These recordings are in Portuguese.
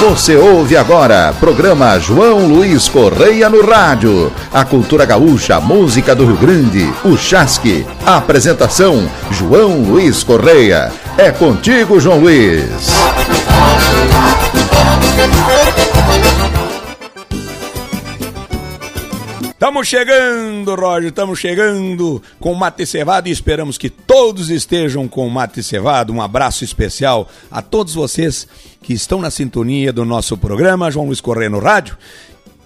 Você ouve agora, programa João Luiz Correia no rádio. A cultura gaúcha, a música do Rio Grande, o Chasque. apresentação, João Luiz Correia. É contigo, João Luiz. Estamos chegando, Roger, estamos chegando com mate cevado e esperamos que todos estejam com mate cevado. Um abraço especial a todos vocês que estão na sintonia do nosso programa João Luiz Correia no Rádio,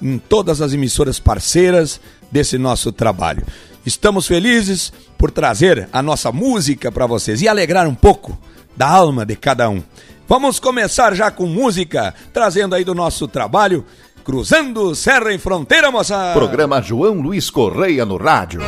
em todas as emissoras parceiras desse nosso trabalho. Estamos felizes por trazer a nossa música para vocês e alegrar um pouco da alma de cada um. Vamos começar já com música, trazendo aí do nosso trabalho Cruzando Serra e Fronteira, moça! Programa João Luiz Correia no rádio.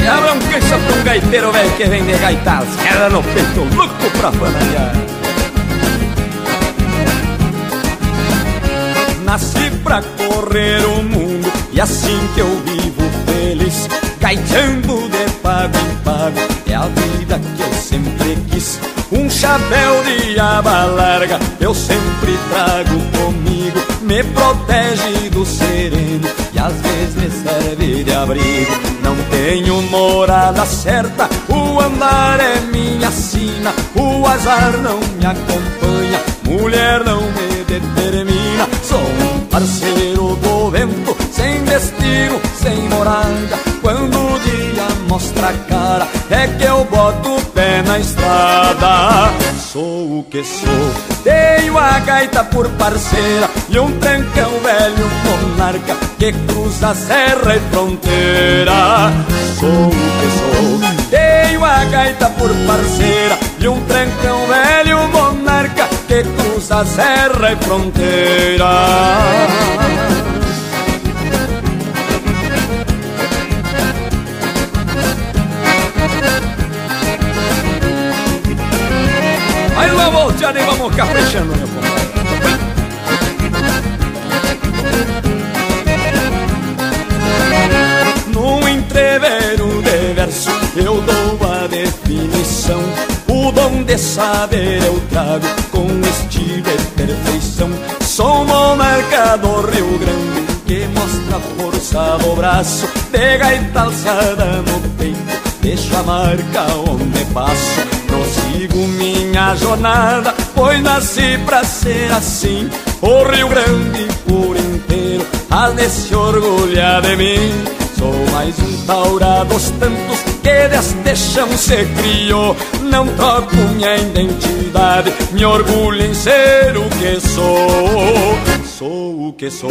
E arranqueça pra um gaiteiro velho que vem de gaitar as no peito, louco pra fanalhar. Nasci pra correr o mundo e assim que eu vivo feliz Gaiteando de pago em pago. É a vida que eu sempre quis. Um chapéu de aba larga Eu sempre trago comigo. Me protege do sereno E às vezes me serve de abrigo. Não tenho morada certa O andar é minha sina. O azar não me acompanha Mulher não me determina Sou um parceiro do vento Sem destino, sem morada. Quando o dia mostra a cara É que eu boto o pé na estrada. Sou o que sou Tenho a gaita por parceira E um trancão velho monarca Que cruza serra e fronteira. Sou o que sou Tenho a gaita por parceira E um trancão velho monarca Que cruza serra e fronteira Aí uma volteada e vamos caprichando, meu compadre. Num entreveiro de verso eu dou a definição O dom de saber eu trago com estilo e perfeição. Sou monarca do Rio Grande que mostra a força do braço. De gaita alçada no peito Deixo a marca onde passo. Prossigo minha jornada Pois nasci pra ser assim. O Rio Grande por inteiro Há de se orgulhar de mim. Sou mais um taura dos tantos que deste chão se criou Não troco minha identidade Me orgulho em ser o que sou. Sou o que sou.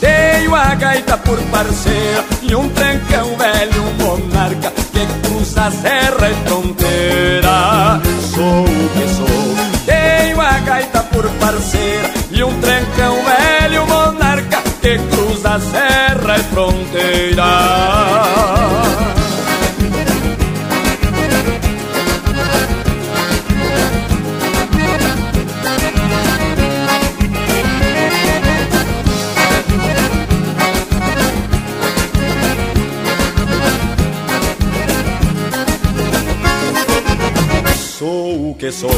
Tenho a gaita por parceira E um trancão velho monarca Que cruza serra e fronteira. Sou o que sou. Tenho a gaita por parceira E um trancão velho monarca Que cruza serra e fronteira Sou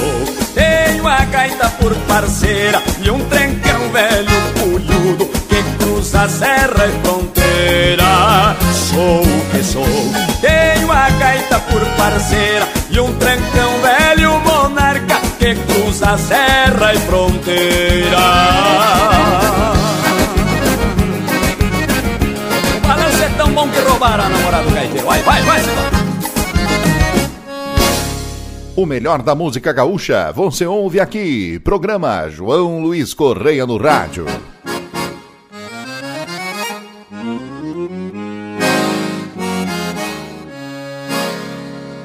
Tenho a gaita por parceira E um trencão velho pulhudo Que cruza serra e fronteira. Sou o que sou. Tenho a gaita por parceira E um trancão velho monarca Que cruza serra e fronteira. O balanço é tão bom que roubaram a namorada do gaiteiro. Vai, vai, vai, senhor O melhor da música gaúcha você ouve aqui. Programa João Luiz Correia no rádio.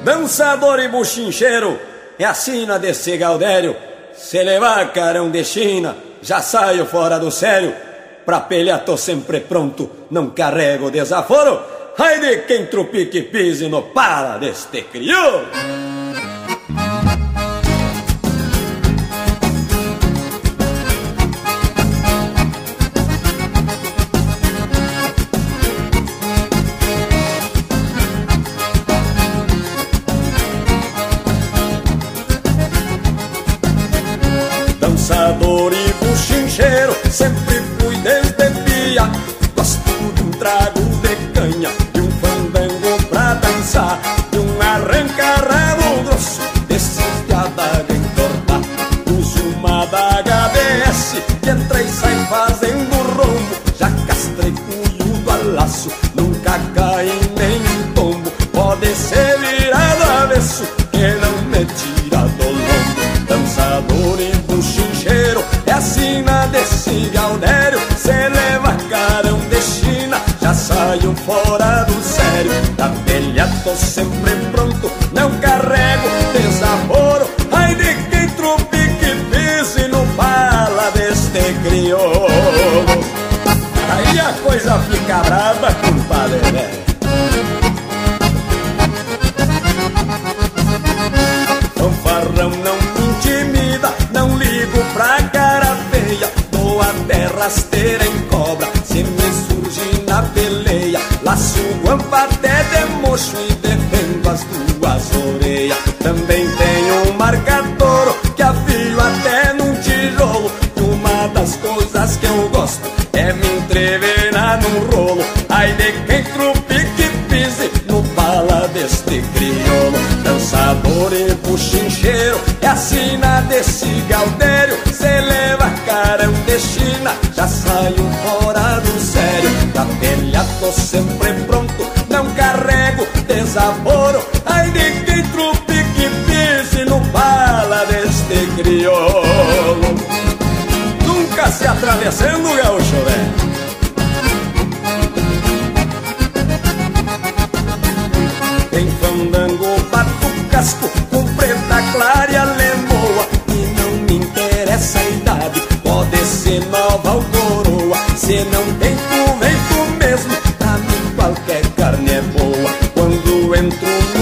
Dançador e buchincheiro, é a sina desse Gaudério. Se levar carão de China, já saio fora do sério. Pra pelhar tô sempre pronto, não carrego desaforo. Ai de quem trupique pise no para deste crioulo.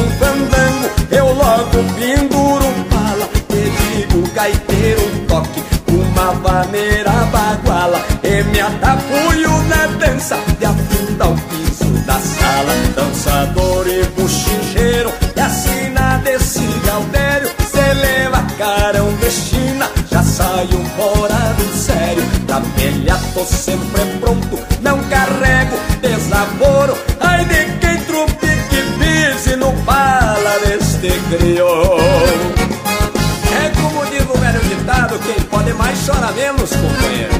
Num fandango, eu logo penduro um pala E digo gaiteiro toque, uma vaneira baguala E me atapuio na dança, de afundar o piso da sala Dançador e buchincheiro, e assina desse gaudério Cê leva carão de China, já saiu fora do sério Da velha tô sempre pronto, chora menos, companheiro.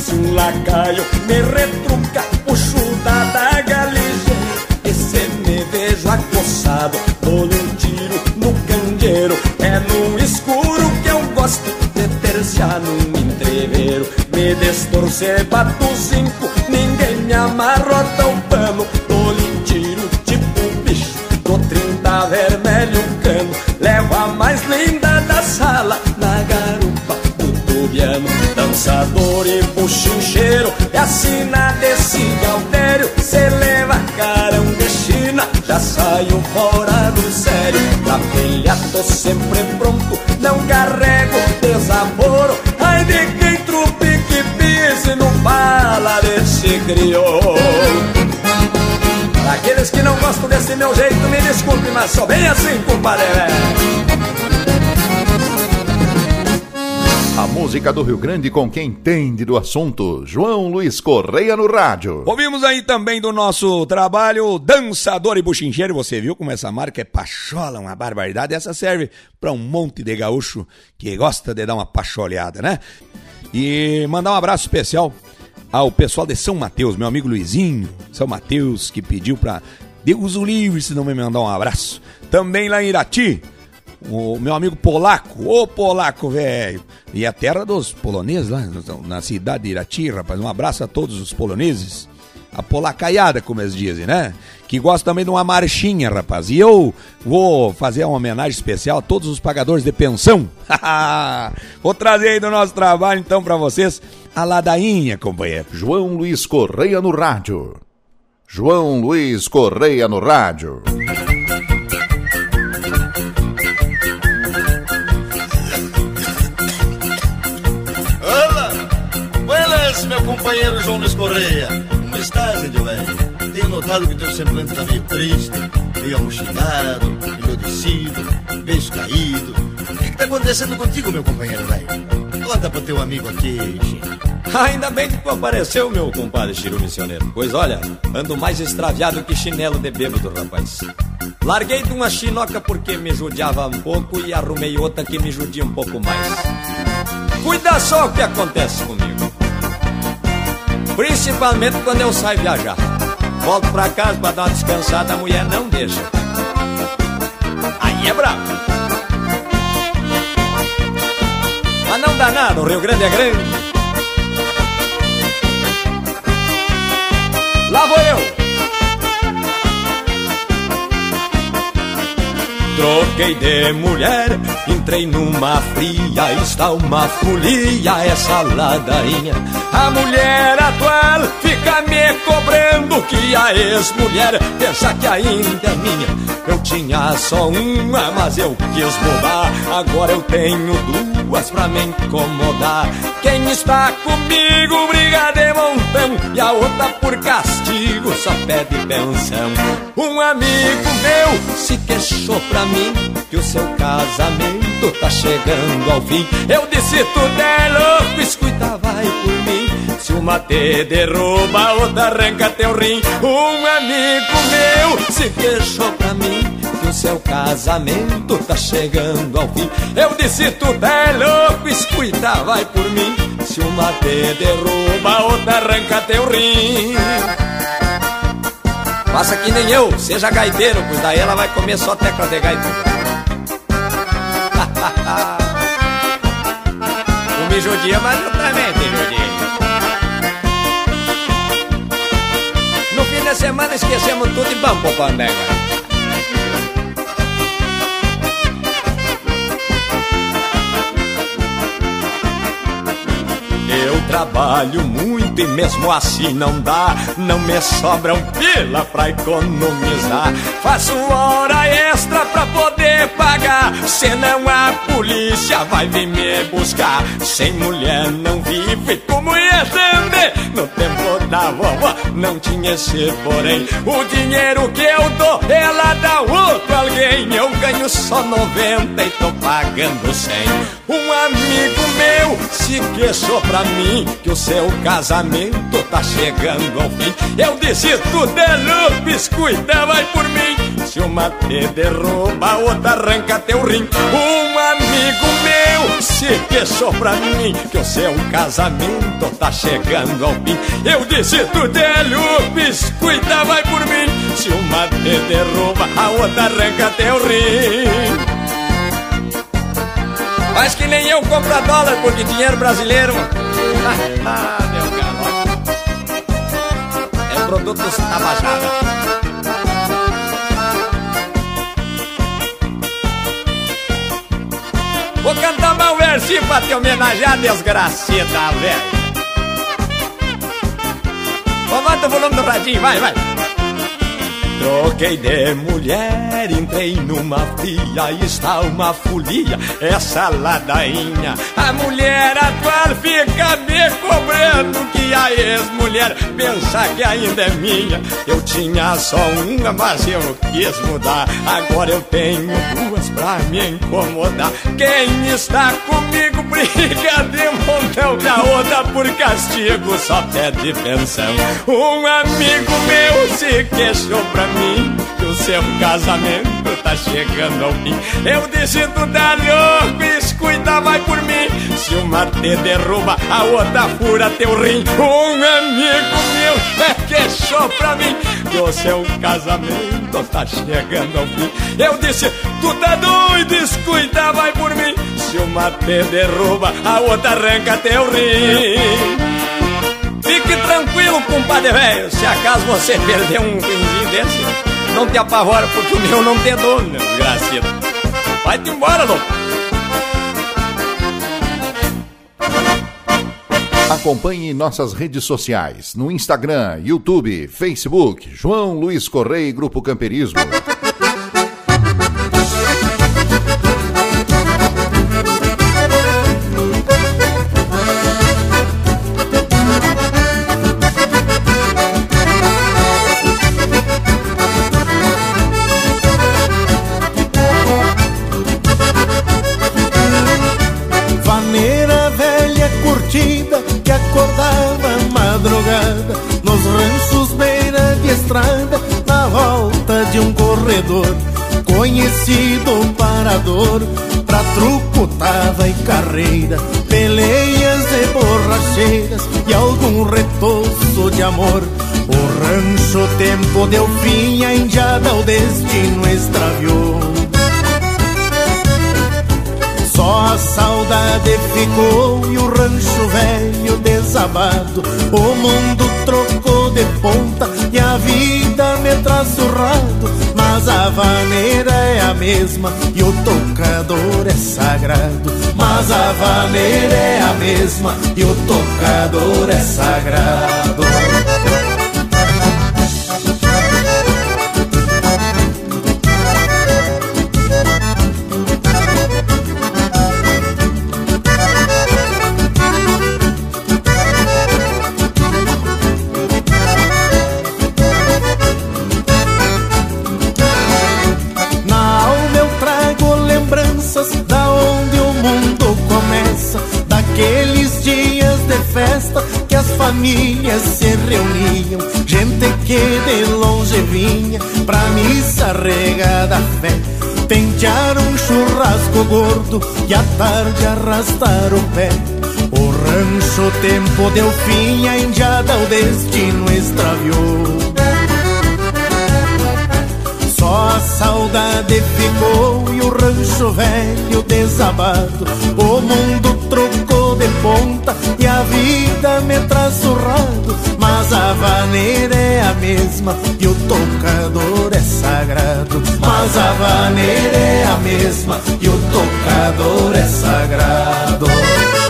Se um lacaio me retruca, puxo da daga ligeiro E se me vejo acossado, dou-lhe um tiro no candeeiro. É no escuro que eu gosto de terciar num entreveiro. Me destorcer, bato cinco, ninguém me amarrota o Dançador e buchincheiro É a sina desse gaudério Cê leva carão de China Já saiu fora do sério. Na telha tô sempre pronto Não carrego desaforo Ai de quem trupique pise no bala desse crioulo Aqueles que não gostam desse meu jeito, me desculpe, mas sou bem assim, compadre. Música do Rio Grande com quem entende do assunto. João Luiz Correia no rádio. Ouvimos aí também do nosso trabalho Dançador e Buchincheiro. Você viu como essa marca é pachola, uma barbaridade. Essa serve para um monte de gaúcho que gosta de dar uma pacholeada, né? E mandar um abraço especial ao pessoal de São Mateus, meu amigo Luizinho, São Mateus, que pediu pra Deus o livre se não me mandar um abraço. Também lá em Irati, o meu amigo Polaco, ô Polaco, velho. E a terra dos poloneses lá na cidade de Irati, rapaz. Um abraço a todos os poloneses. A polacaiada, como eles dizem, né? Que gosta também de uma marchinha, rapaz. E eu vou fazer uma homenagem especial a todos os pagadores de pensão. vou trazer aí do nosso trabalho, então, para vocês a ladainha, companheiro. João Luiz Correia no rádio. João Luiz Correia no rádio. Luiz Correia. Estás, Edilene? Tenho notado que teu semblante está meio triste. meio amochilado, envelhecido, beijo caído. O que, que tá acontecendo contigo, meu companheiro velho? Conta pro teu amigo aqui, Ainda bem que tu apareceu, meu compadre Chiru Missioneiro. Pois olha, ando mais extraviado que chinelo de bêbado, rapaz. Larguei de uma chinoca porque me judiava um pouco e arrumei outra que me judia um pouco mais. Cuida só o que acontece comigo. Principalmente quando eu saio viajar. Volto pra casa pra dar uma descansada, a mulher não deixa. Aí é brabo. Mas não dá nada, o Rio Grande é grande. Lá vou eu. Troquei de mulher, entrei numa fria, está uma folia essa ladainha. A mulher atual fica me cobrando que a ex-mulher pensa que ainda é minha. Eu tinha só uma, mas eu quis mudar. Agora eu tenho duas pra me incomodar. Quem está comigo briga de montão e a outra por castigo só pede pensão. Um amigo meu se queixou pra mim que o seu casamento tá chegando ao fim. Eu disse tudo é louco, escuta, vai por mim. Se uma te derruba, outra arranca teu rim. Um amigo meu se queixou pra mim seu casamento tá chegando ao fim. Eu disse tudo é louco, escuta, vai por mim. Se uma te derruba, outra arranca teu rim. Faça que nem eu, seja gaiteiro, pois daí ela vai comer só tecla de gaita. tu me judia, mas eu também te judia. No fim de semana esquecemos tudo e vamos pro Pandega. Eu trabalho muito e mesmo assim não dá. Não me sobra um pila pra economizar. Faço hora extra pra poder pagar. Senão a polícia vai vir me buscar. Sem mulher não vive como ia também. No tempo da vovó não tinha esse porém. O dinheiro que eu dou, ela dá outro alguém. Eu ganho só 90 e tô pagando 100. Um amigo meu se queixou pra mim que o seu casamento tá chegando ao fim. Eu disse tudo é cuida, vai por mim. Se uma te derruba, outra arranca teu rim. Um amigo meu se queixou pra mim que o seu casamento tá chegando ao fim. Eu disse tudo lupes, cuida, vai por mim. Se uma te derruba, a outra arranca teu rim. Faz que nem eu compra dólar, porque dinheiro brasileiro. ah, meu garoto. É produto tabajara. Vou cantar um versinho pra te homenagear, desgracida, velho. Levanta o volume do radinho, vai, vai. Troquei de mulher, entrei numa fria está uma folia, essa ladainha. A mulher atual fica me cobrando que a ex-mulher pensa que ainda é minha. Eu tinha só uma, mas eu quis mudar. Agora eu tenho duas pra me incomodar. Quem está comigo briga de montão, e a outra por castigo só pede pensão. Um amigo meu se queixou pra mim que o seu casamento tá chegando ao fim. Eu disse tu dá louco, escuta, vai por mim. Se uma te derruba, a outra fura teu rim. Um amigo meu é queixou pra mim que o seu casamento tá chegando ao fim. Eu disse tu tá doido, escuta, vai por mim. Se uma te derruba, a outra arranca teu rim. Fique tranquilo, compadre velho. Se acaso você perder um rinzinho desse, não te apavora, porque o meu não tem dono, meu desgracido. Vai-te embora, louco. Acompanhe nossas redes sociais no Instagram, YouTube, Facebook, João Luiz Correia Grupo Camperismo. Amor. O rancho tempo deu fim, a indiada o destino extraviou. Só a saudade ficou e o rancho velho desabado. O mundo trocou de ponta e a vida Mas a vaneira é a mesma e o tocador é sagrado. Mas a vaneira é a mesma e o tocador é sagrado. Famílias se reuniam, gente que de longe vinha pra missa regada a fé. Pentear um churrasco gordo e à tarde arrastar o pé. O rancho tempo deu fim, a indiada o destino extraviou. Só a saudade ficou e o rancho velho desabado. O mundo trocou de ponta e a vida me traz surrado. Mas a vaneira é a mesma e o tocador é sagrado. Mas a vaneira é a mesma e o tocador é sagrado.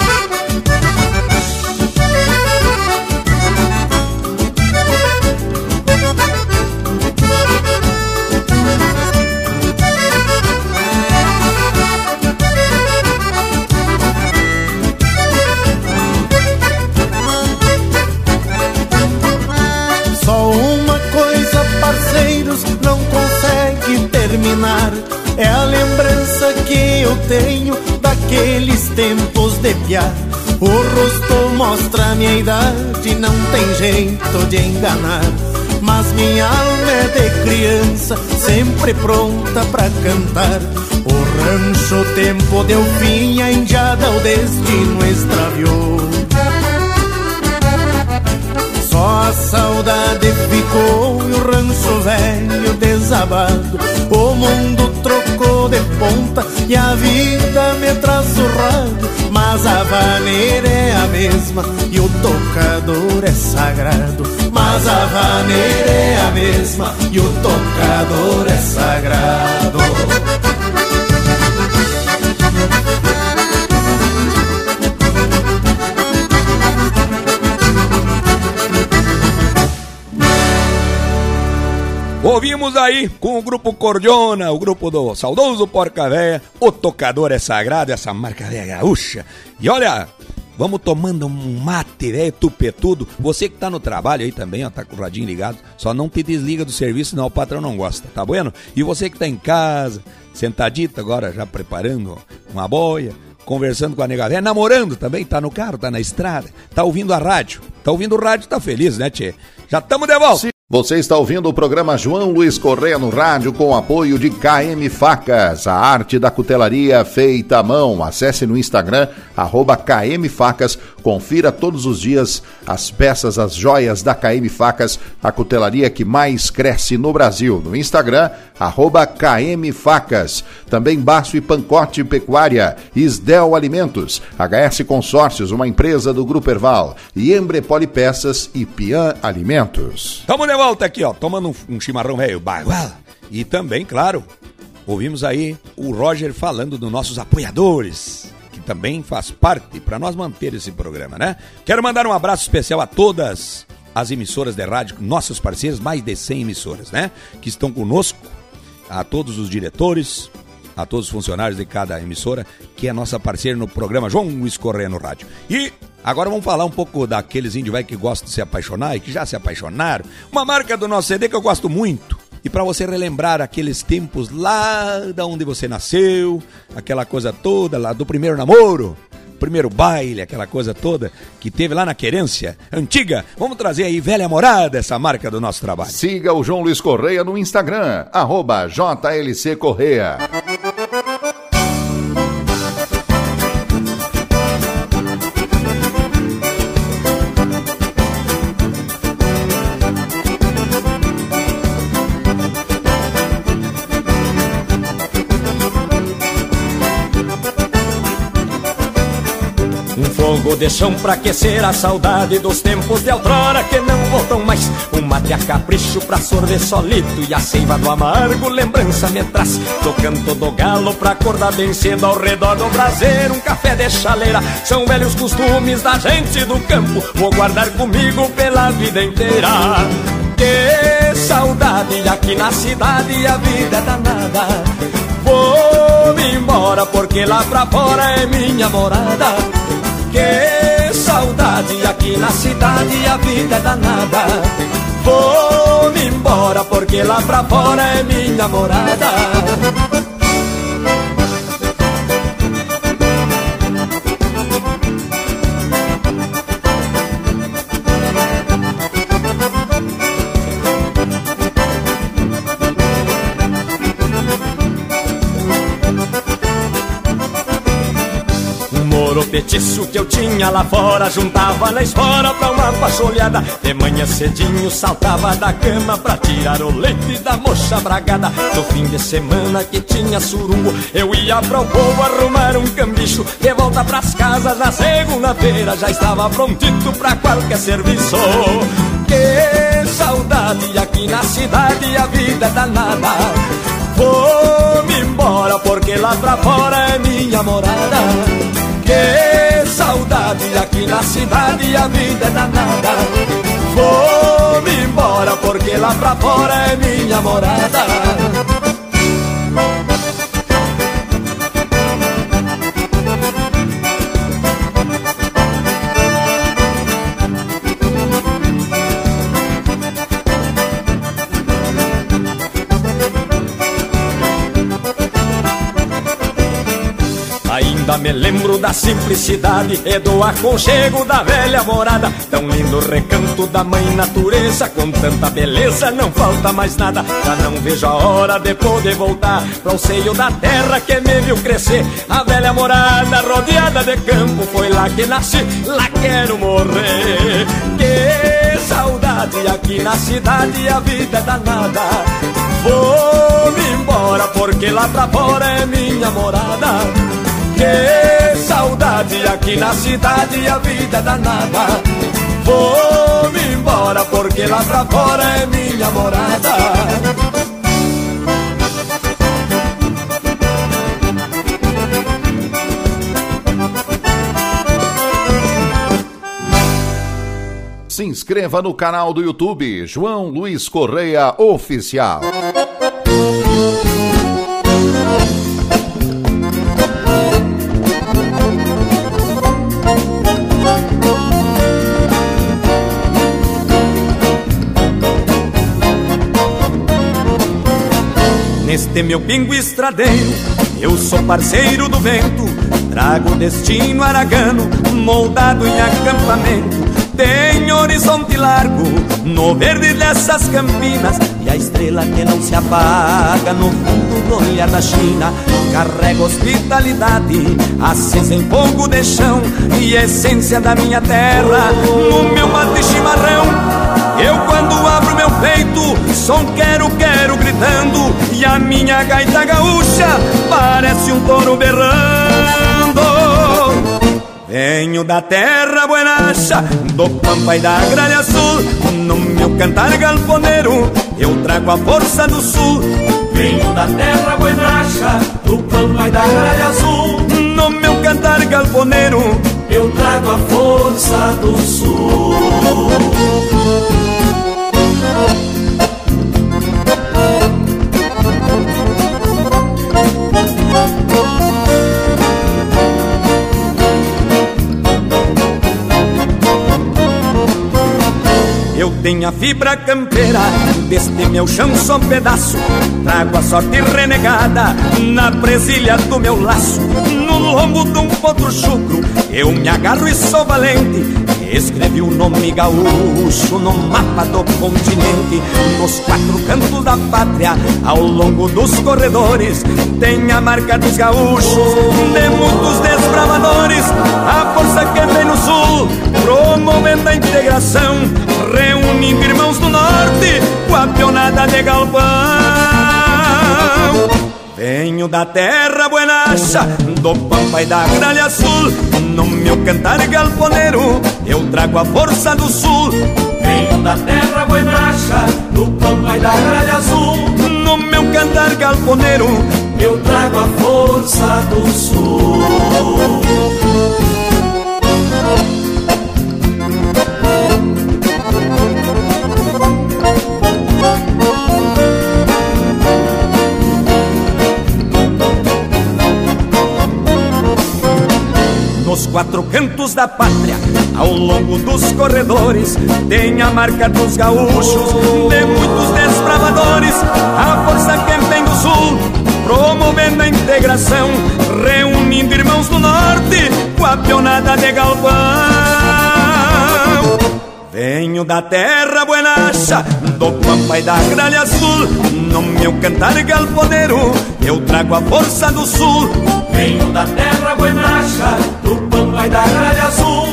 Daqueles tempos de piar. O rosto mostra minha idade, não tem jeito de enganar. Mas minha alma é de criança, sempre pronta pra cantar. O rancho tempo deu fim, a indiada o destino extraviou. Só a saudade ficou e o rancho velho desabado. O mundo trocou de ponta e a vida me traz surrado. Mas a vaneira é a mesma e o tocador é sagrado. Mas a vaneira é a mesma e o tocador é sagrado. Aí com o grupo Cordiona, o grupo do saudoso Porca Véia, o tocador é sagrado, essa marca velha gaúcha. E olha, vamos tomando um mate, velho, tupetudo. Você que tá no trabalho aí também, ó, tá com o radinho ligado, só não te desliga do serviço, não, o patrão não gosta, tá bueno? E você que tá em casa, sentadito agora, já preparando uma boia, conversando com a nega velha, namorando também, tá no carro, tá na estrada, tá ouvindo a rádio. Tá ouvindo o rádio, tá feliz, né, Tchê? Já estamos de volta. Sim. Você está ouvindo o programa João Luiz Correia no rádio com apoio de KM Facas, a arte da cutelaria feita à mão. Acesse no Instagram, arroba KM Facas, confira todos os dias as peças, as joias da KM Facas, a cutelaria que mais cresce no Brasil. No Instagram, arroba KM Facas. Também Baço e Pancote Pecuária, Isdel Alimentos, HS Consórcios, uma empresa do Grupo Erval, e Embrepoli Peças e Pian Alimentos. Volta aqui, ó, tomando um, um chimarrão velho, bagual. E também, claro, ouvimos aí o Roger falando dos nossos apoiadores, que também faz parte para nós manter esse programa, né? Quero mandar um abraço especial a todas as emissoras de rádio, nossos parceiros, mais de 100 emissoras, né? Que estão conosco a todos os diretores, a todos os funcionários de cada emissora, que é nossa parceira no programa João Luiz Correia no Rádio. E agora vamos falar um pouco daqueles índios que gostam de se apaixonar e que já se apaixonaram. Uma marca do nosso CD que eu gosto muito. E para você relembrar aqueles tempos lá da onde você nasceu, aquela coisa toda lá do primeiro namoro, primeiro baile, aquela coisa toda que teve lá na querência antiga. Vamos trazer aí velha morada, essa marca do nosso trabalho. Siga o João Luiz Correia no Instagram, arroba JLC Correia. Fogo de chão pra aquecer a saudade dos tempos de outrora que não voltam mais. Um mate a capricho pra sorver solito e a seiva do amargo lembrança me traz. Do canto do galo pra acordar bem cedo ao redor do braseiro, um café de chaleira. São velhos costumes da gente do campo, vou guardar comigo pela vida inteira. Que saudade aqui na cidade a vida é danada. Vou-me embora porque lá pra fora é minha morada. Que saudade aqui na cidade a vida é danada. Vou-me embora porque lá pra fora é minha morada petiço que eu tinha lá fora Juntava na espora pra uma pacholhada De manhã cedinho saltava da cama Pra tirar o leite da mocha bragada. No fim de semana que tinha surungo Eu ia pro povo arrumar um cambicho. De volta pras casas na segunda-feira Já estava prontito pra qualquer serviço. Que saudade aqui na cidade A vida é danada. Vou-me embora porque lá pra fora é minha morada saudade aqui na cidade a vida é danada. Vou-me embora porque lá pra fora é minha morada Ainda me lembro da simplicidade e do aconchego da velha morada. Tão lindo recanto da mãe natureza, com tanta beleza não falta mais nada. Já não vejo a hora de poder voltar para o seio da terra que me viu crescer. A velha morada rodeada de campo, foi lá que nasci, lá quero morrer. Que saudade aqui na cidade, a vida é danada. Vou-me embora porque lá pra fora é minha morada. Que saudade aqui na cidade a vida é danada Vou-me embora porque lá pra fora é minha morada Se inscreva no canal do YouTube João Luiz Correia Oficial. Neste meu pingo estradeiro, eu sou parceiro do vento, trago destino aragano, moldado em acampamento. Tem horizonte largo no verde dessas campinas. E a estrela que não se apaga no fundo do olhar da China. Carrega hospitalidade acesa em fogo de chão. E essência da minha terra no meu mate chimarrão. Eu quando abro meu peito, som quero, quero gritando A minha gaita gaúcha parece um touro berrando. Venho da terra buenacha, do pampa e da gralha azul. No meu cantar galponeiro, eu trago a força do sul. Venho da terra buenacha, do pampa e da gralha azul. No meu cantar galponeiro, eu trago a força do sul tem a fibra campeira. Deste meu chão só pedaço Trago a sorte renegada Na presilha do meu laço. No lombo de um potro chucro Eu me agarro e sou valente. Escrevi o nome gaúcho no mapa do continente. Nos quatro cantos da pátria Ao longo dos corredores Tem a marca dos gaúchos. De muitos desbravadores A força que vem no sul Promovendo a integração Reunindo irmãos do norte Com a pionada de galpão Venho da terra buenacha, do pampa e da gralha azul No meu cantar galponeiro, eu trago a força do sul. Venho da terra buenacha, do pampa e da gralha azul No meu cantar galponeiro, eu trago a força do sul quatro cantos da pátria, ao longo dos corredores, tem a marca dos gaúchos, de muitos desbravadores, a força que vem do sul, promovendo a integração, reunindo irmãos do norte, com a pionada de galpão. Venho da terra buenacha, do pampa e da gralha azul. No meu cantar galponeiro, eu trago a força do sul. Venho da terra buenacha, do pampa e da gralha azul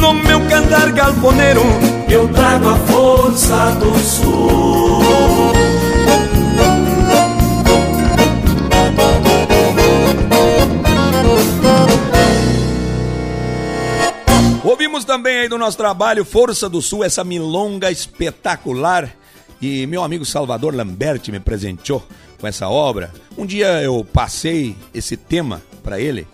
No meu cantar galponeiro, eu trago a força do sul Ouvimos também aí do nosso trabalho Força do Sul, essa milonga espetacular. E meu amigo Salvador Lamberti me presenteou com essa obra. Um dia eu passei esse tema para ele,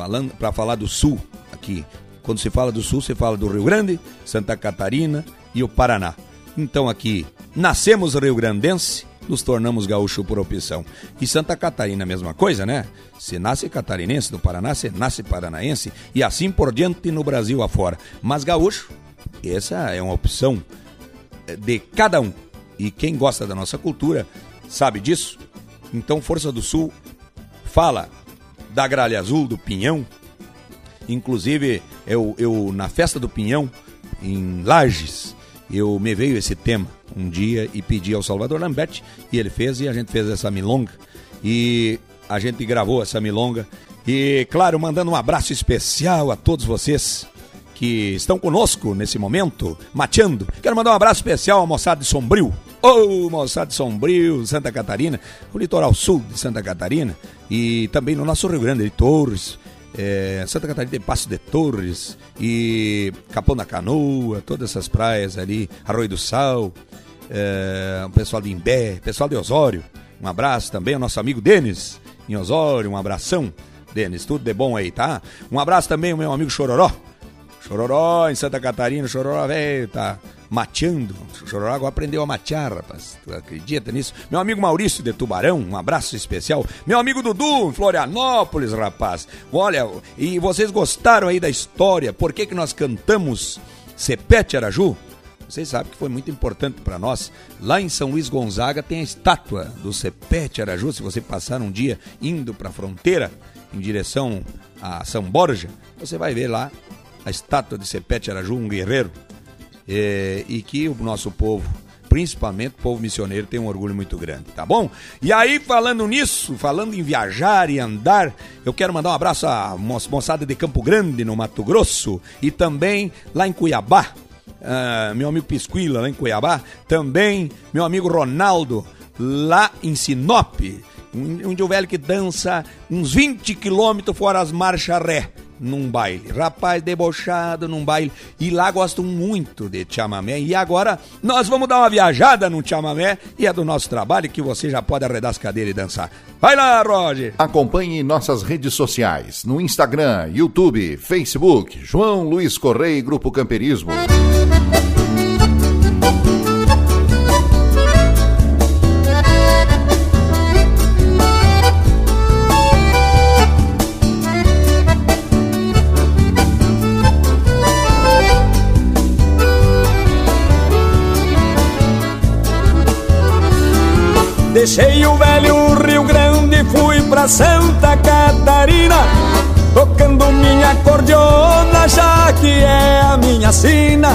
falando para falar do Sul aqui. Quando se fala do Sul, se fala do Rio Grande, Santa Catarina e o Paraná. Então aqui nascemos rio-grandense, nos tornamos gaúcho por opção. E Santa Catarina, a mesma coisa, né? Se nasce catarinense, no Paraná, se nasce paranaense e assim por diante no Brasil afora. Mas gaúcho, essa é uma opção de cada um. E quem gosta da nossa cultura sabe disso. Então, Força do Sul fala da gralha azul, do pinhão. Inclusive, eu, eu na festa do pinhão, em Lages, eu me veio esse tema um dia e pedi ao Salvador Lambert e ele fez e a gente fez essa milonga. E a gente gravou essa milonga. E claro mandando um abraço especial a todos vocês que estão conosco nesse momento mateando. Quero mandar um abraço especial à moçada de Sombrio Oh, moçada Sombrio Santa Catarina o litoral sul de Santa Catarina e também no nosso Rio Grande de Torres é, Santa Catarina tem Passo de Torres e Capão da Canoa, todas essas praias ali, Arroio do Sal, é, o pessoal de Imbé, pessoal de Osório, um abraço também ao nosso amigo Denis em Osório, um abração, Denis, tudo de bom aí, tá? Um abraço também ao meu amigo Chororó, Chororó em Santa Catarina, Chororó velho, tá mateando. Chororó agora aprendeu a matear, rapaz. Tu acredita nisso? Meu amigo Maurício de Tubarão, um abraço especial. Meu amigo Dudu em Florianópolis, rapaz. Olha, e vocês gostaram aí da história? Por que, que nós cantamos Cepete Araju? Vocês sabem que foi muito importante para nós. Lá em São Luís Gonzaga tem a estátua do Cepete Araju. Se você passar um dia indo para a fronteira, em direção a São Borja, você vai ver lá a estátua de Cepete Araju, um guerreiro é, e que o nosso povo, principalmente o povo missioneiro, tem um orgulho muito grande, tá bom? E aí, falando nisso, falando em viajar e andar, eu quero mandar um abraço à moçada de Campo Grande, no Mato Grosso, e também lá em Cuiabá, uh, meu amigo Pisquila, lá em Cuiabá, também meu amigo Ronaldo, lá em Sinop, um, um velho que dança uns 20 quilômetros fora as marchas ré num baile. Rapaz debochado num baile. E lá gostam muito de chamamé. E agora nós vamos dar uma viajada num chamamé. E é do nosso trabalho que você já pode arredar as cadeiras e dançar. Vai lá, Roger! Acompanhe nossas redes sociais. No Instagram, YouTube, Facebook. João Luiz Correia Grupo Camperismo. Deixei o velho Rio Grande e fui pra Santa Catarina Tocando minha cordiona, já que é a minha sina.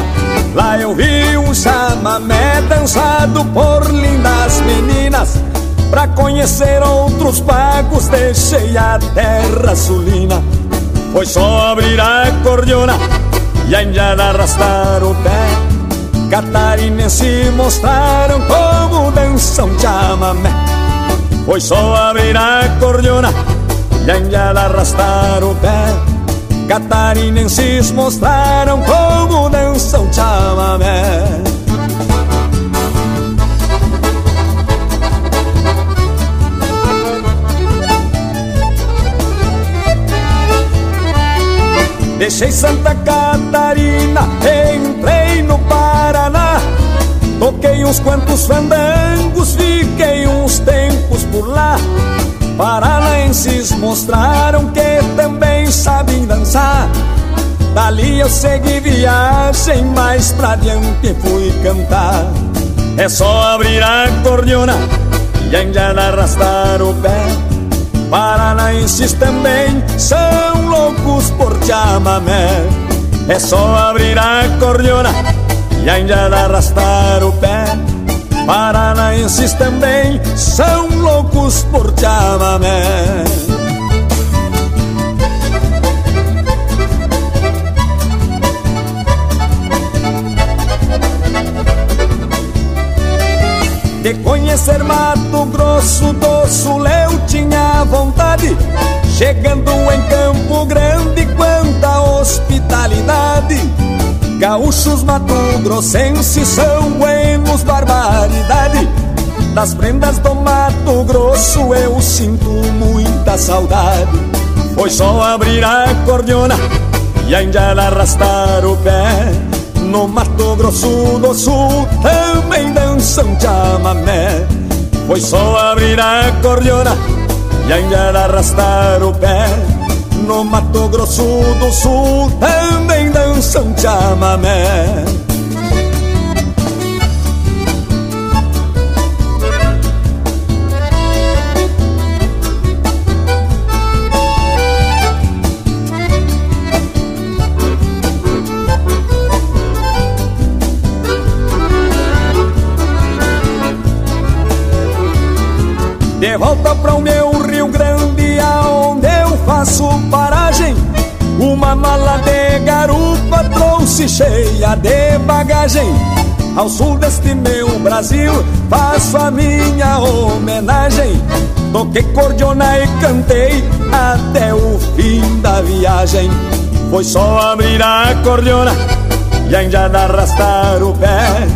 Lá eu vi um chamamé dançado por lindas meninas. Pra conhecer outros pagos deixei a terra sulina. Foi só abrir a cordiona e ainda arrastar o pé Catarinense mostraram como dançam chamamé. Foi só abrir a cordiona e ainda arrastar o pé Catarinenses mostraram como dançam chamamé. Deixei Santa Catarina, entrei Toquei uns quantos fandangos, fiquei uns tempos por lá. Paranaenses mostraram que também sabem dançar. Dali eu segui viagem, mais pra diante fui cantar. É só abrir a cordiona e ainda arrastar o pé. Paranaenses também são loucos por chamamé. É só abrir a cordiona e ainda arrastar o pé. Paranaenses também são loucos por chamamé De conhecer Mato Grosso do Sul eu tinha vontade. Chegando em Campo Grande, quanta hospitalidade Gaúchos mato-grossenses são buenos, barbaridade. Das prendas do Mato Grosso eu sinto muita saudade. Foi só abrir a cordiona e ainda arrastar o pé. No Mato Grosso do Sul também dançam chamamé. Foi só abrir a cordiona e ainda arrastar o pé No Mato Grosso do Sul também dançam chamamé. De volta para Uma mala de garupa trouxe cheia de bagagem. Ao sul deste meu Brasil, faço a minha homenagem. Toquei cordiona e cantei até o fim da viagem. Foi só abrir a cordiona e ainda arrastar o pé.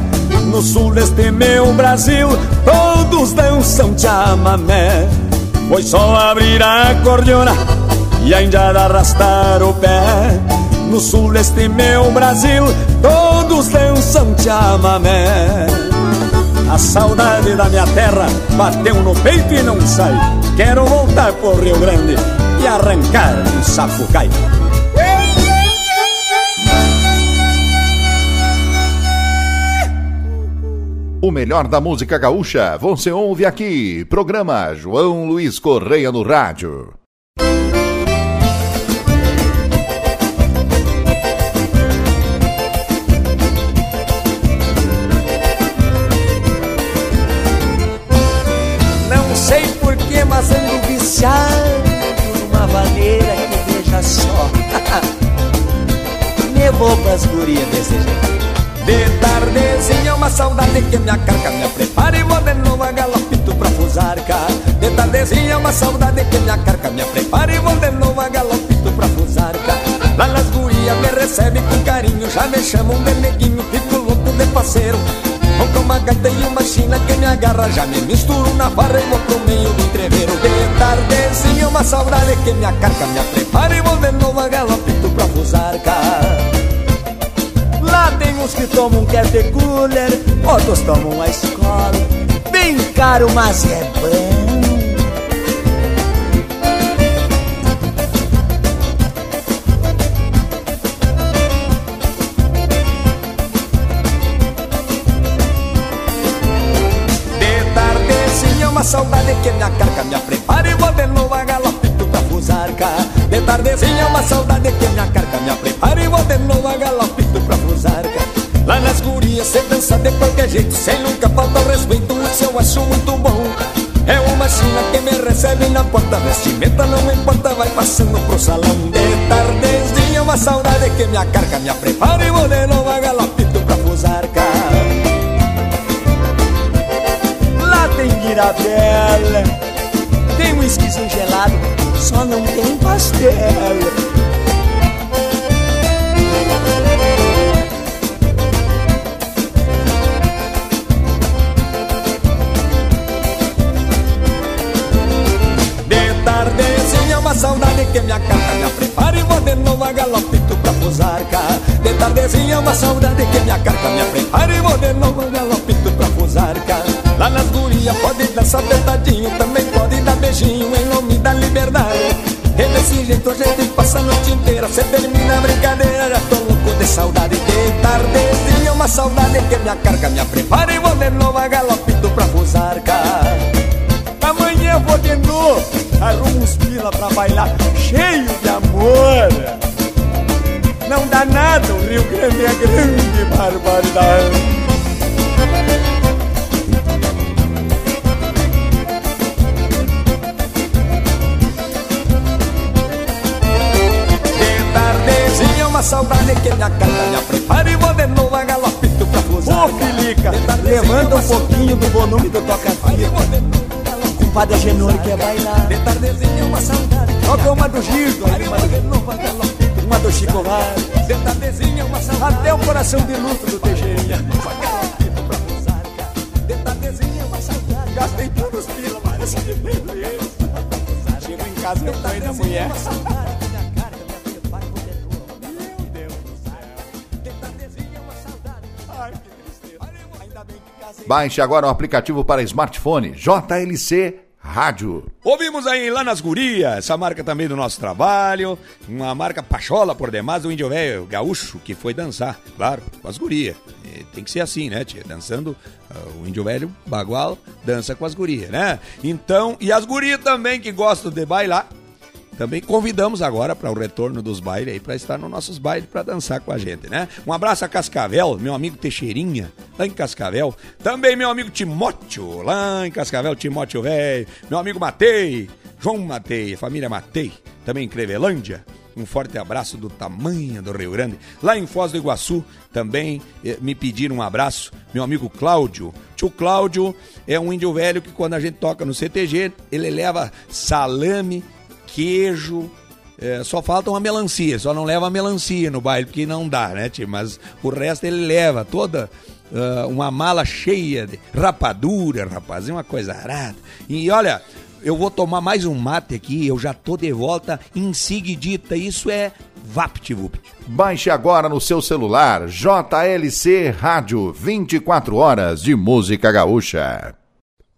No sul deste meu Brasil Todos dançam chamamé Foi só abrir a cordiona E ainda arrastar o pé No sul deste meu Brasil Todos dançam chamamé A saudade da minha terra Bateu no peito e não sai Quero voltar pro Rio Grande E arrancar um sapucai O melhor da música gaúcha você ouve aqui. Programa João Luiz Correia no Rádio. Me vou pras gurias desse jeito. De tardezinha uma saudade que minha carca me prepara e vou de novo a galopito pra fusarca. De tardezinha uma saudade que minha carca me prepara e vou de novo a galopito pra fusarca. Lá nas gurias me recebe com carinho, já me chamam de neguinho, fico louco de parceiro. Com uma gaita e uma china que me agarra, já me misturo na barra e vou pro meio do entreveiro. De tardezinha uma saudade que minha carca me prepara e vou de novo a galopito pra fusarca Lá tem uns que tomam café cooler, outros tomam a escola. Bem caro, mas é bom. Passando pro salão de tardezinha, uma saudade que me acarca, me prepara e vou de novo a galopito pra fusarca. Lá tem guirabela, tem whiskyzinho gelado, só não tem pastel. Uma saudade que me acarca, me prepara e vou de novo galopito pra fusarca. Lá nas gurias pode dançar apertadinho, também pode dar beijinho em nome da liberdade. E desse jeito a gente passa a noite inteira, cê termina a brincadeira, já tô louco de saudade. De tardezinha uma saudade que me acarca, me prepara e vou de novo galopito pra fusarca. Amanhã vou de novo arruma uns pila pra bailar, cheio de amor. Não dá nada, o Rio Grande é grande barbaridade. uma saudade que me acalma, me prepara e vou de novo a galopito pra cruzar. Ô, Filica, levanta um pouquinho do volume do toca-fita compadre Agenor quer bailar. De tardezinha uma saudade. Toca uma do Gildo, uma do Chico Vaz. Uma saudade. Até o coração de luto do uma saudade. Gastei todos os pila, parece que Chego em casa, meu pai da mulher. Baixe agora o aplicativo para smartphone JLC Rádio. Ouvimos aí lá nas gurias, essa marca também do nosso trabalho, uma marca pachola por demais do índio velho gaúcho que foi dançar, claro, com as gurias. Tem que ser assim, né, tia? Dançando, uh, o índio velho bagual dança com as gurias, né? Então, e as gurias também que gostam de bailar, também convidamos agora para o retorno dos bailes aí, para estar nos nossos bailes para dançar com a gente, né? Um abraço a Cascavel, meu amigo Teixeirinha, lá em Cascavel. Também meu amigo Timóteo, lá em Cascavel, Timóteo velho. Meu amigo Matei, João Matei, família Matei, também em Crevelândia. Um forte abraço do tamanho do Rio Grande. Lá em Foz do Iguaçu também eh, me pediram um abraço. Meu amigo Cláudio. Tio Cláudio é um índio velho que quando a gente toca no CTG, ele leva salame queijo. É, só falta uma melancia, só não leva melancia no baile, porque não dá, né, tio? Mas o resto ele leva toda uh, uma mala cheia de rapadura, rapaz, uma coisa arada. E olha, eu vou tomar mais um mate aqui, eu já tô de volta em seguidita. Isso é VaptVupt. Baixe agora no seu celular JLC Rádio 24 horas de música gaúcha.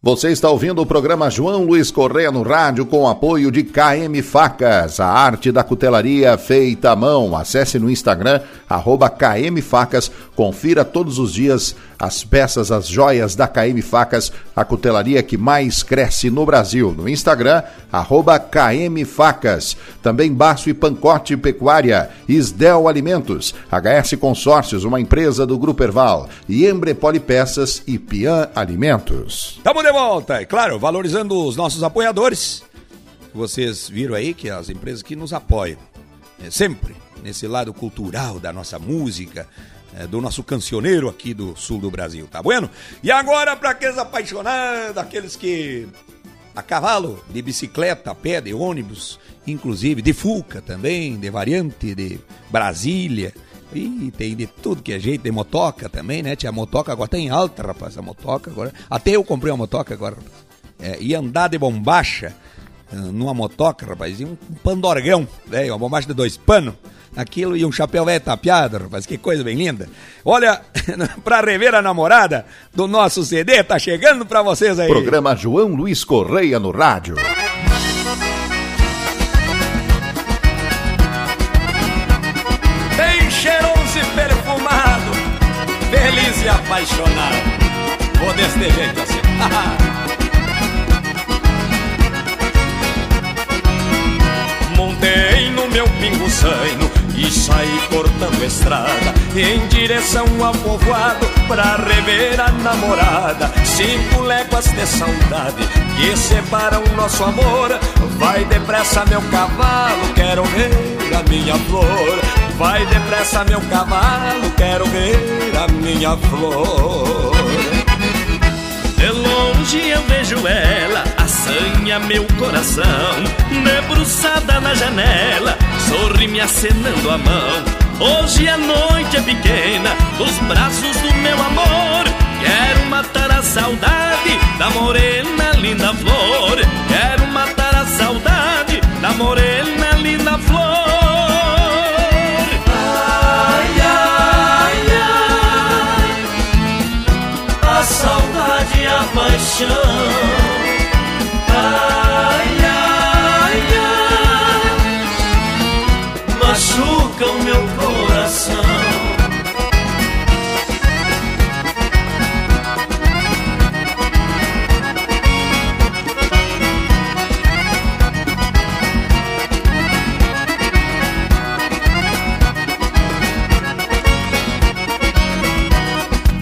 Você está ouvindo o programa João Luiz Correia no rádio com apoio de KM Facas, a arte da cutelaria feita à mão. Acesse no Instagram, arroba KM Facas, confira todos os dias as peças, as joias da KM Facas, a cutelaria que mais cresce no Brasil. No Instagram, arroba KM Facas. Também Baço e Pancote Pecuária, Isdel Alimentos, HS Consórcios, uma empresa do Grupo Erval, Embre Polipeças e Pian Alimentos. De volta, é claro, valorizando os nossos apoiadores. Vocês viram aí que as empresas que nos apoiam, é, sempre nesse lado cultural da nossa música, é, do nosso cancioneiro aqui do sul do Brasil, tá bueno? E agora para aqueles apaixonados, aqueles que a cavalo, de bicicleta, a pé, de ônibus, inclusive de Fuca também, de variante, de Brasília. E tem de tudo que é jeito, de motoca também, né? Tinha motoca agora tem tá alta, rapaz, a motoca agora. Até eu comprei uma motoca agora, rapaz. É, e andar de bombacha ah, numa motoca, rapaz, e um pandorgão, né? Uma bombacha de dois panos aquilo e um chapéu velho tapeado, rapaz, que coisa bem linda. Olha, para rever a namorada do nosso CD, tá chegando para vocês aí. Programa João Luiz Correia no rádio. Apaixonado. Vou desse jeito assim. Montei no meu pingo saino e saí cortando estrada em direção ao povoado pra rever a namorada. Cinco léguas de saudade que separam nosso amor. Vai depressa, meu cavalo, quero ver a minha flor. Vai depressa, meu cavalo, quero ver a minha flor. De longe eu vejo ela, assanha meu coração. Debruçada na janela, sorri me acenando a mão. Hoje a noite é pequena, dos braços do meu amor. Quero matar a saudade da morena linda flor. Quero matar a saudade da morena linda flor. Paixão. Ai, ai, ai, machuca o meu coração.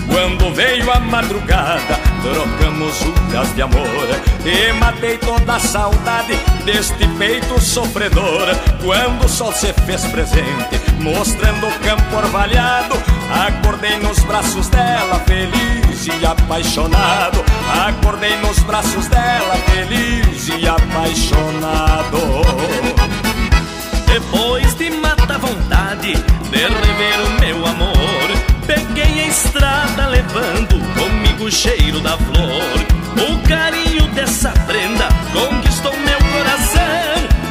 Quando veio a madrugada Trocamos juras de amor E matei toda a saudade Deste peito sofredor. Quando o sol se fez presente Mostrando o campo orvalhado Acordei nos braços dela Feliz e apaixonado. Acordei nos braços dela Feliz e apaixonado. Depois de matar vontade De rever o meu amor Peguei a estrada levando comigo o cheiro da flor. O carinho dessa prenda conquistou meu coração.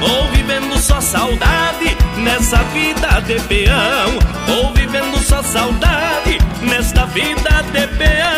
Vou vivendo só saudade nessa vida de peão. Vou vivendo só saudade nesta vida de peão.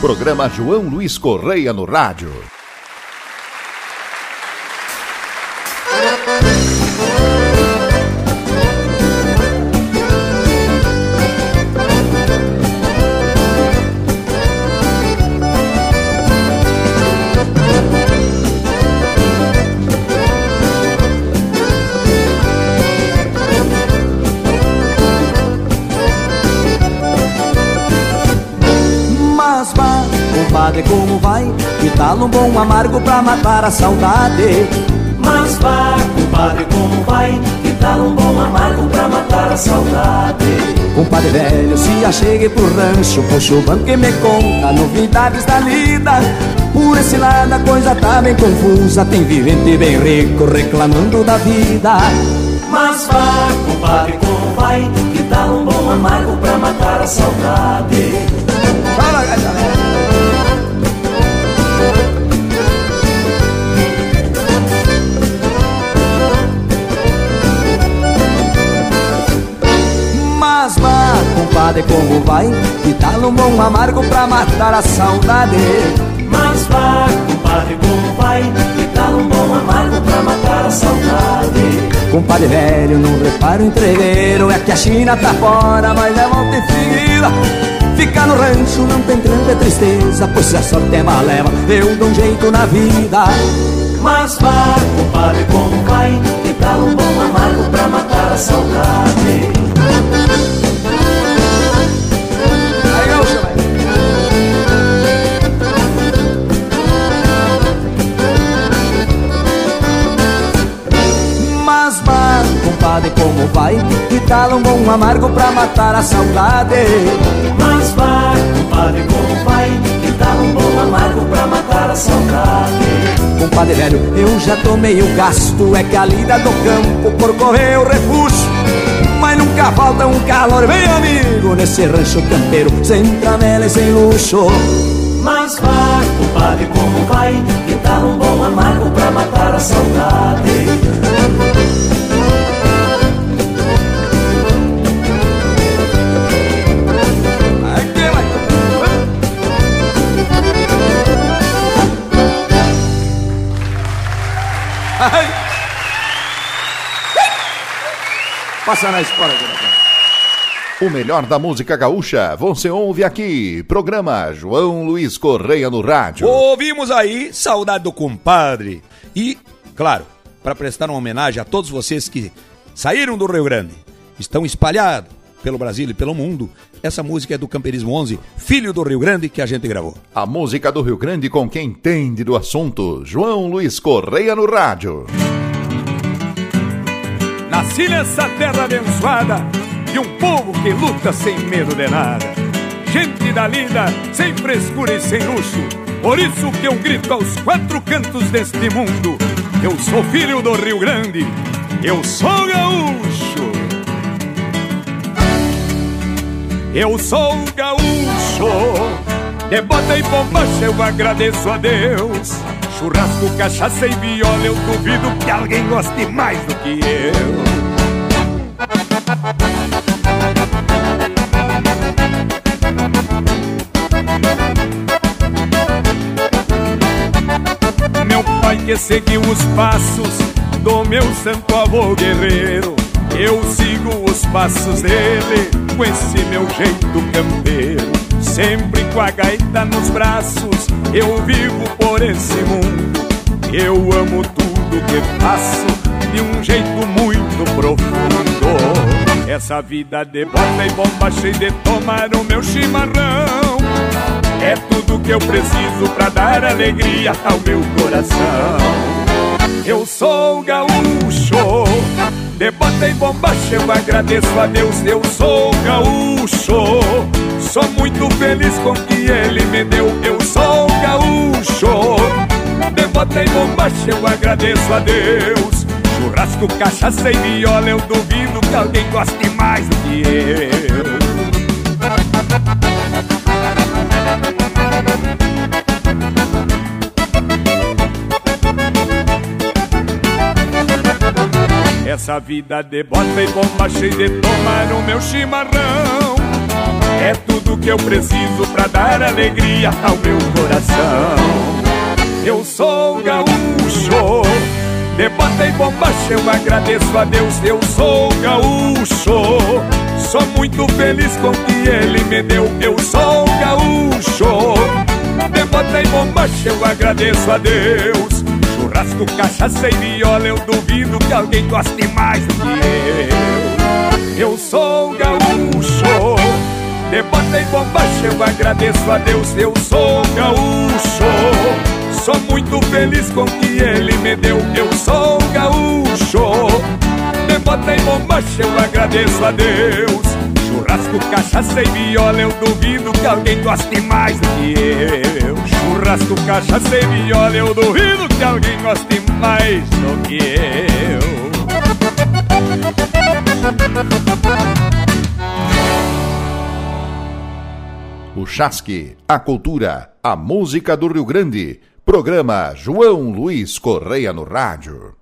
Programa João Luiz Correia no rádio. Um bom amargo pra matar a saudade? Mas vá, compadre, como vai? Que tal um bom amargo pra matar a saudade? Compadre velho, se achegue pro rancho Puxa o banco e me conta novidades da lida Por esse lado a coisa tá bem confusa Tem vivente bem rico reclamando da vida Mas vá, compadre, como vai? Que tal um bom amargo pra matar a saudade? Fala, galera! Compadre, como vai? Que tal um bom amargo pra matar a saudade? Mas vá, compadre, como vai? Que tal um bom amargo pra matar a saudade? Compadre velho, não reparo entregueiro É que a China tá fora, mas é volta e fila Ficar no rancho não tem grande tristeza Pois se a sorte é maleva, eu dou um jeito na vida Mas vá, compadre, como vai? Que tal um bom amargo pra matar a saudade? Vai? Que tal um bom amargo pra matar a saudade? Mas vai, compadre, como vai? Que tal um bom amargo pra matar a saudade? Compadre velho, eu já tomei o gasto É que a lida do campo por correr o refúgio. Mas nunca falta um calor bem amigo Nesse rancho campeiro, sem tramela e sem luxo. Mas vai, compadre, como vai? Que tal um bom amargo pra matar a saudade Passa na escola, O melhor da música gaúcha você ouve aqui. Programa João Luiz Correia no Rádio. Ouvimos aí Saudade do Compadre. E, claro, para prestar uma homenagem a todos vocês que saíram do Rio Grande, estão espalhados pelo Brasil e pelo mundo, essa música é do Camperismo 11, Filho do Rio Grande, que a gente gravou. A música do Rio Grande com quem entende do assunto. João Luiz Correia no Rádio. Nasci nessa terra abençoada de um povo que luta sem medo de nada. Gente da lida, sem frescura e sem luxo. Por isso que eu grito aos quatro cantos deste mundo. Eu sou filho do Rio Grande, eu sou gaúcho. Eu sou gaúcho. De bota e bombacha eu agradeço a Deus. Churrasco, cachaça e viola, eu duvido que alguém goste mais do que eu. Meu pai que seguiu os passos do meu santo avô guerreiro. Eu sigo os passos dele com esse meu jeito campeiro. Sempre com a gaita nos braços, eu vivo por esse mundo. Eu amo tudo que faço de um jeito muito profundo. Essa vida de bota e bomba cheia de tomar o meu chimarrão. É tudo que eu preciso pra dar alegria ao meu coração. Eu sou gaúcho, de bota e bombacha eu agradeço a Deus. Eu sou gaúcho, sou muito feliz com o que Ele me deu. Eu sou gaúcho, de bota e bombacha eu agradeço a Deus. Churrasco, cachaça e viola, eu duvido que alguém goste mais do que eu. Essa vida de bota e bomba cheia de tomar o meu chimarrão. É tudo que eu preciso pra dar alegria ao meu coração. Eu sou gaúcho De bota e bombacha eu agradeço a Deus Eu sou gaúcho. Sou muito feliz com o que ele me deu Eu sou gaúcho. De bota e bombacha eu agradeço a Deus Churrasco, cachaça e viola, eu duvido que alguém goste mais do que eu. Eu sou gaúcho, de bota e bombacha, eu agradeço a Deus. Eu sou gaúcho, sou muito feliz com o que ele me deu. Eu sou gaúcho, de bota e bombacha, eu agradeço a Deus. Churrasco, cachaça e viola, eu duvido que alguém goste mais do que eu. Churrasco, cachaça e viola, eu duvido que alguém goste mais do que eu. O Chasque, a cultura, a música do Rio Grande. Programa João Luiz Correia no Rádio.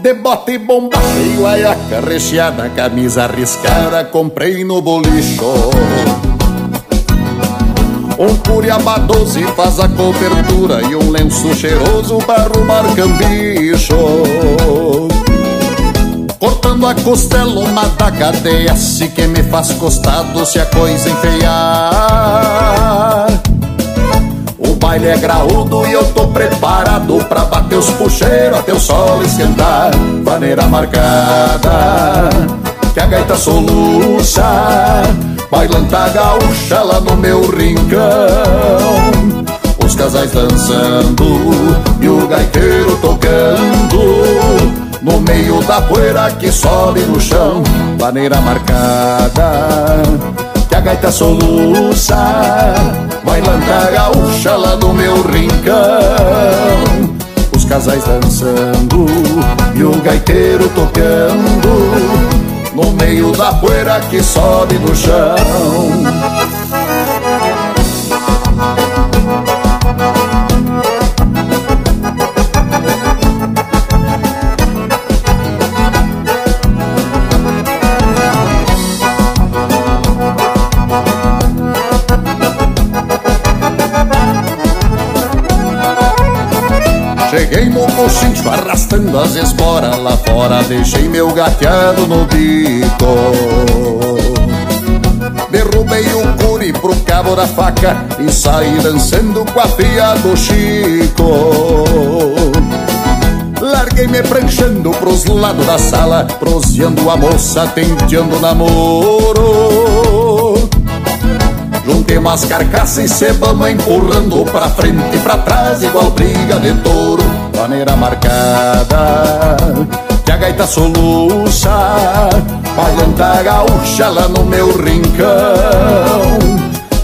De bota e bomba cheio, aiaca recheada, camisa arriscada, comprei no bolicho. Um curiaba doze faz a cobertura e um lenço cheiroso para arrumar cambicho. Cortando a costela, uma da cadeia, se que me faz costado se a coisa enfeiar baile é graúdo e eu tô preparado pra bater os puxeiros até o sol esquentar. Maneira marcada, que a gaita soluça, bailanta gaúcha lá no meu rincão. Os casais dançando e o gaiteiro tocando no meio da poeira que sobe no chão, maneira marcada, que a gaita soluça, bailanta gaúcha lá no meu rincão. Os casais dançando e o gaiteiro tocando, no meio da poeira que sobe no chão. Cheguei no coxinho arrastando as esporas lá fora Deixei meu gateado no bico. Derrubei o curi pro cabo da faca E saí dançando com a filha do Chico. Larguei me pranchando pros lados da sala Proseando a moça, tenteando namoro. Juntei umas carcaças e cebamos empurrando pra frente e pra trás Igual briga de touro, maneira marcada Que a gaita soluça, bailanta gaúcha lá no meu rincão.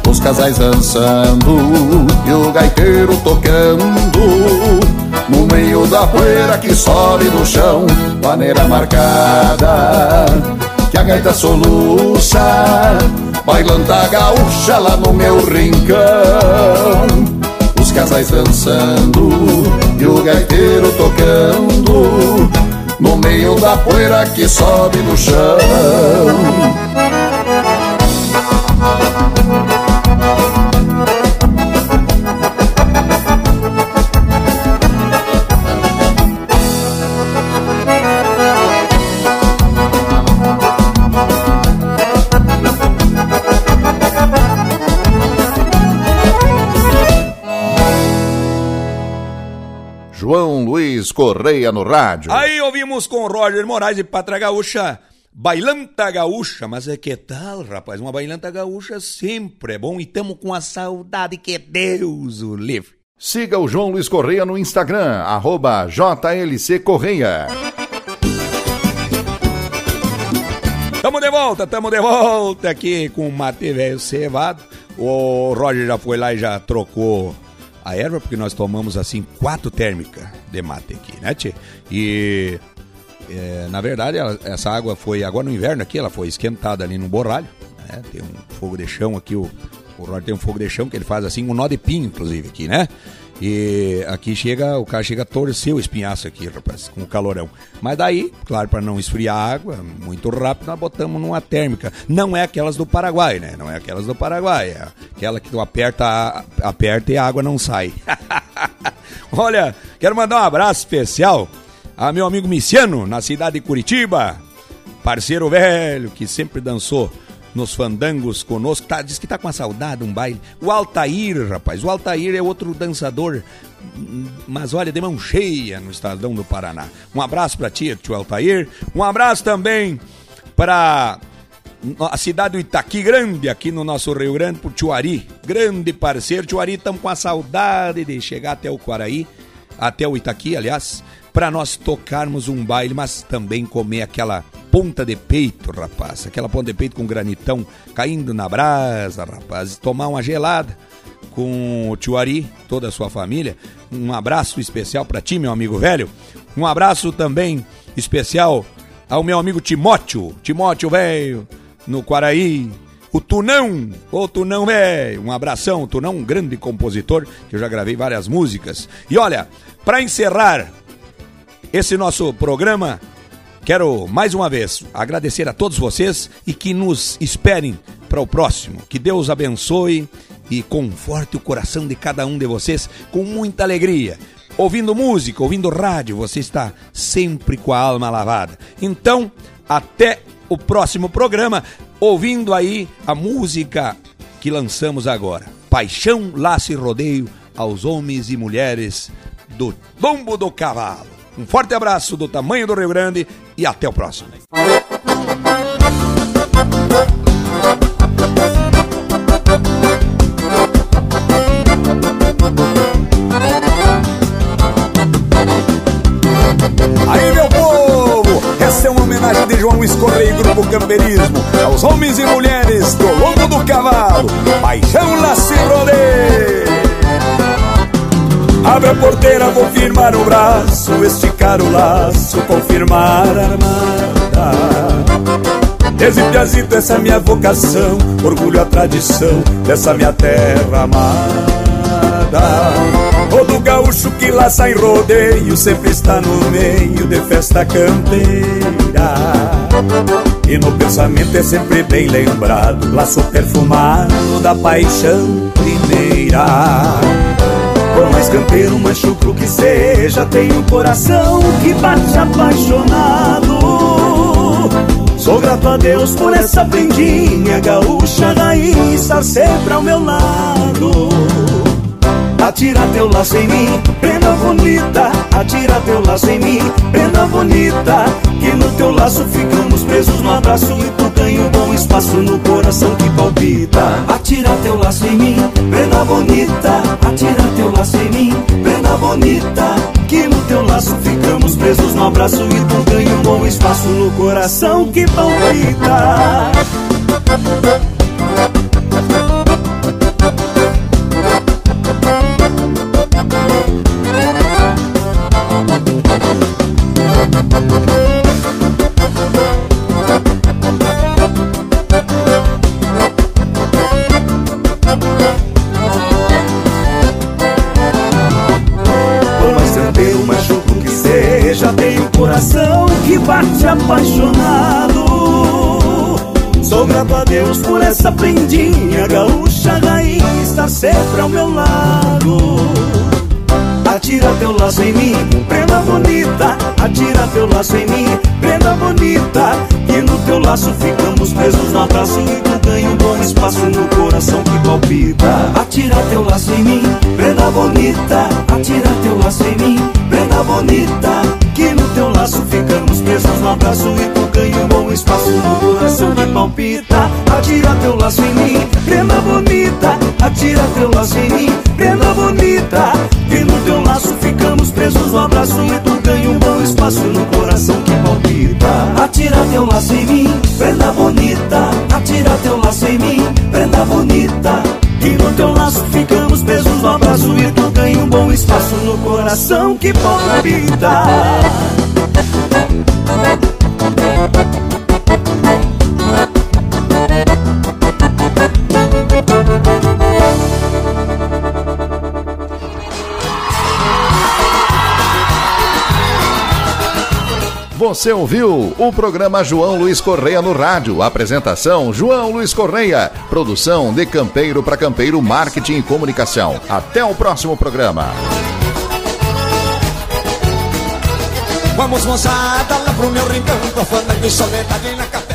Os casais dançando e o gaiteiro tocando No meio da poeira que sobe do chão Maneira marcada que a gaita soluça Bailanta gaúcha lá no meu rincão. Os casais dançando e o gaiteiro tocando No meio da poeira que sobe no chão Correia no rádio. Aí ouvimos com Roger Moraes e Patra Gaúcha, Bailanta Gaúcha. Mas é que tal, rapaz? Uma bailanta gaúcha sempre é bom e tamo com a saudade que Deus o livre. Siga o João Luiz Correia no Instagram, arroba JLC Correia. Tamo de volta, tamo de volta aqui com o mate velho cevado. O Roger já foi lá e já trocou a erva, porque nós tomamos assim quatro térmicas de mate aqui, né, tchê? E é, na verdade ela- essa água foi, agora no inverno aqui, ela foi esquentada ali no borralho, né? Tem um fogo de chão aqui, o, o Roger tem um fogo de chão que ele faz assim, um nó de pinho, inclusive, aqui, né? E aqui chega, o cara chega a torcer o espinhaço aqui, rapaz, com o calorão. Mas daí, claro, para não esfriar a água muito rápido, nós botamos numa térmica. Não é aquelas do Paraguai, né? Não é aquelas do Paraguai. É aquela que tu aperta, aperta e a água não sai. Olha, quero mandar um abraço especial a meu amigo Miciano, na cidade de Curitiba. Parceiro velho que sempre dançou nos fandangos conosco. Tá, diz que tá com a saudade, um baile. O Altair, rapaz. O Altair é outro dançador, mas olha, de mão cheia no Estadão do Paraná. Um abraço pra ti, tio Altair. Um abraço também para a cidade do Itaqui Grande, aqui no nosso Rio Grande, pro Tio Grande parceiro. Tio Ari, estamos com a saudade de chegar até o Quaraí, até o Itaqui, aliás, para nós tocarmos um baile, mas também comer aquela ponta de peito, rapaz. Aquela ponta de peito com granitão caindo na brasa, rapaz. Tomar uma gelada com o tio Ari, toda a sua família. Um abraço especial para ti, meu amigo velho. Um abraço também especial ao meu amigo Timóteo. Timóteo, velho, no Quaraí. O Tunão, ô Tunão, velho. Um abração, o Tunão, um grande compositor, que eu já gravei várias músicas. E olha, para encerrar esse nosso programa, quero mais uma vez agradecer a todos vocês e que nos esperem para o próximo. Que Deus abençoe e conforte o coração de cada um de vocês com muita alegria. Ouvindo música, ouvindo rádio, você está sempre com a alma lavada. Então, até o próximo programa, ouvindo aí a música que lançamos agora. Paixão, Laço e Rodeio, aos homens e mulheres do Lombo do Cavalo. Um forte abraço do tamanho do Rio Grande e até o próximo. Aos homens e mulheres do lombo do cavalo, paixão laço rodeio. Abre a porteira, vou firmar o braço, esticar o laço, confirmar a armada. Desde piazito essa é minha vocação, orgulho a tradição dessa minha terra amada. Todo gaúcho que laça em rodeio sempre está no meio de festa campeira. E no pensamento é sempre bem lembrado, laço perfumado da paixão primeira. Por mais campeiro, mais chucro que seja, tem um coração que bate apaixonado. Sou grato a Deus por essa prendinha gaúcha raiz sempre ao meu lado. Atira teu laço em mim, prenda bonita. Atira teu laço em mim, prenda bonita. Que no teu laço ficamos presos no abraço e tu ganha um bom espaço no coração que palpita. Atira teu laço em mim, prenda bonita. Atira teu laço em mim, prenda bonita. Que no teu laço ficamos presos no abraço e tu ganha um bom espaço no coração que palpita. Bate apaixonado. Sou grato a Deus por essa prendinha gaúcha raiz estar sempre ao meu lado. Atira teu laço em mim, prenda bonita. Atira teu laço em mim, prenda bonita. Que no teu laço ficamos presos no abraço e tu ganha um bom espaço no coração que palpita. Atira teu laço em mim, prenda bonita. Atira teu laço em mim, prenda bonita. Laço ficamos presos no abraço e tu ganha um bom espaço no coração que palpita. Atira teu laço em mim, prenda bonita. Atira teu laço em mim, prenda bonita. Que no teu laço ficamos presos no abraço e tu ganha um bom espaço no coração que palpita. Atira teu laço em mim, prenda bonita. Atira teu laço em mim, prenda bonita. Que no teu laço ficamos presos no abraço e tu ganha um bom espaço no coração que palpita. Você ouviu o programa João Luiz Correia no rádio. Apresentação João Luiz Correia. Produção de Campeiro para Campeiro Marketing e Comunicação. Até o próximo programa. Vamos moçada lá pro meu rincão, tô falando de soledade na cabeça.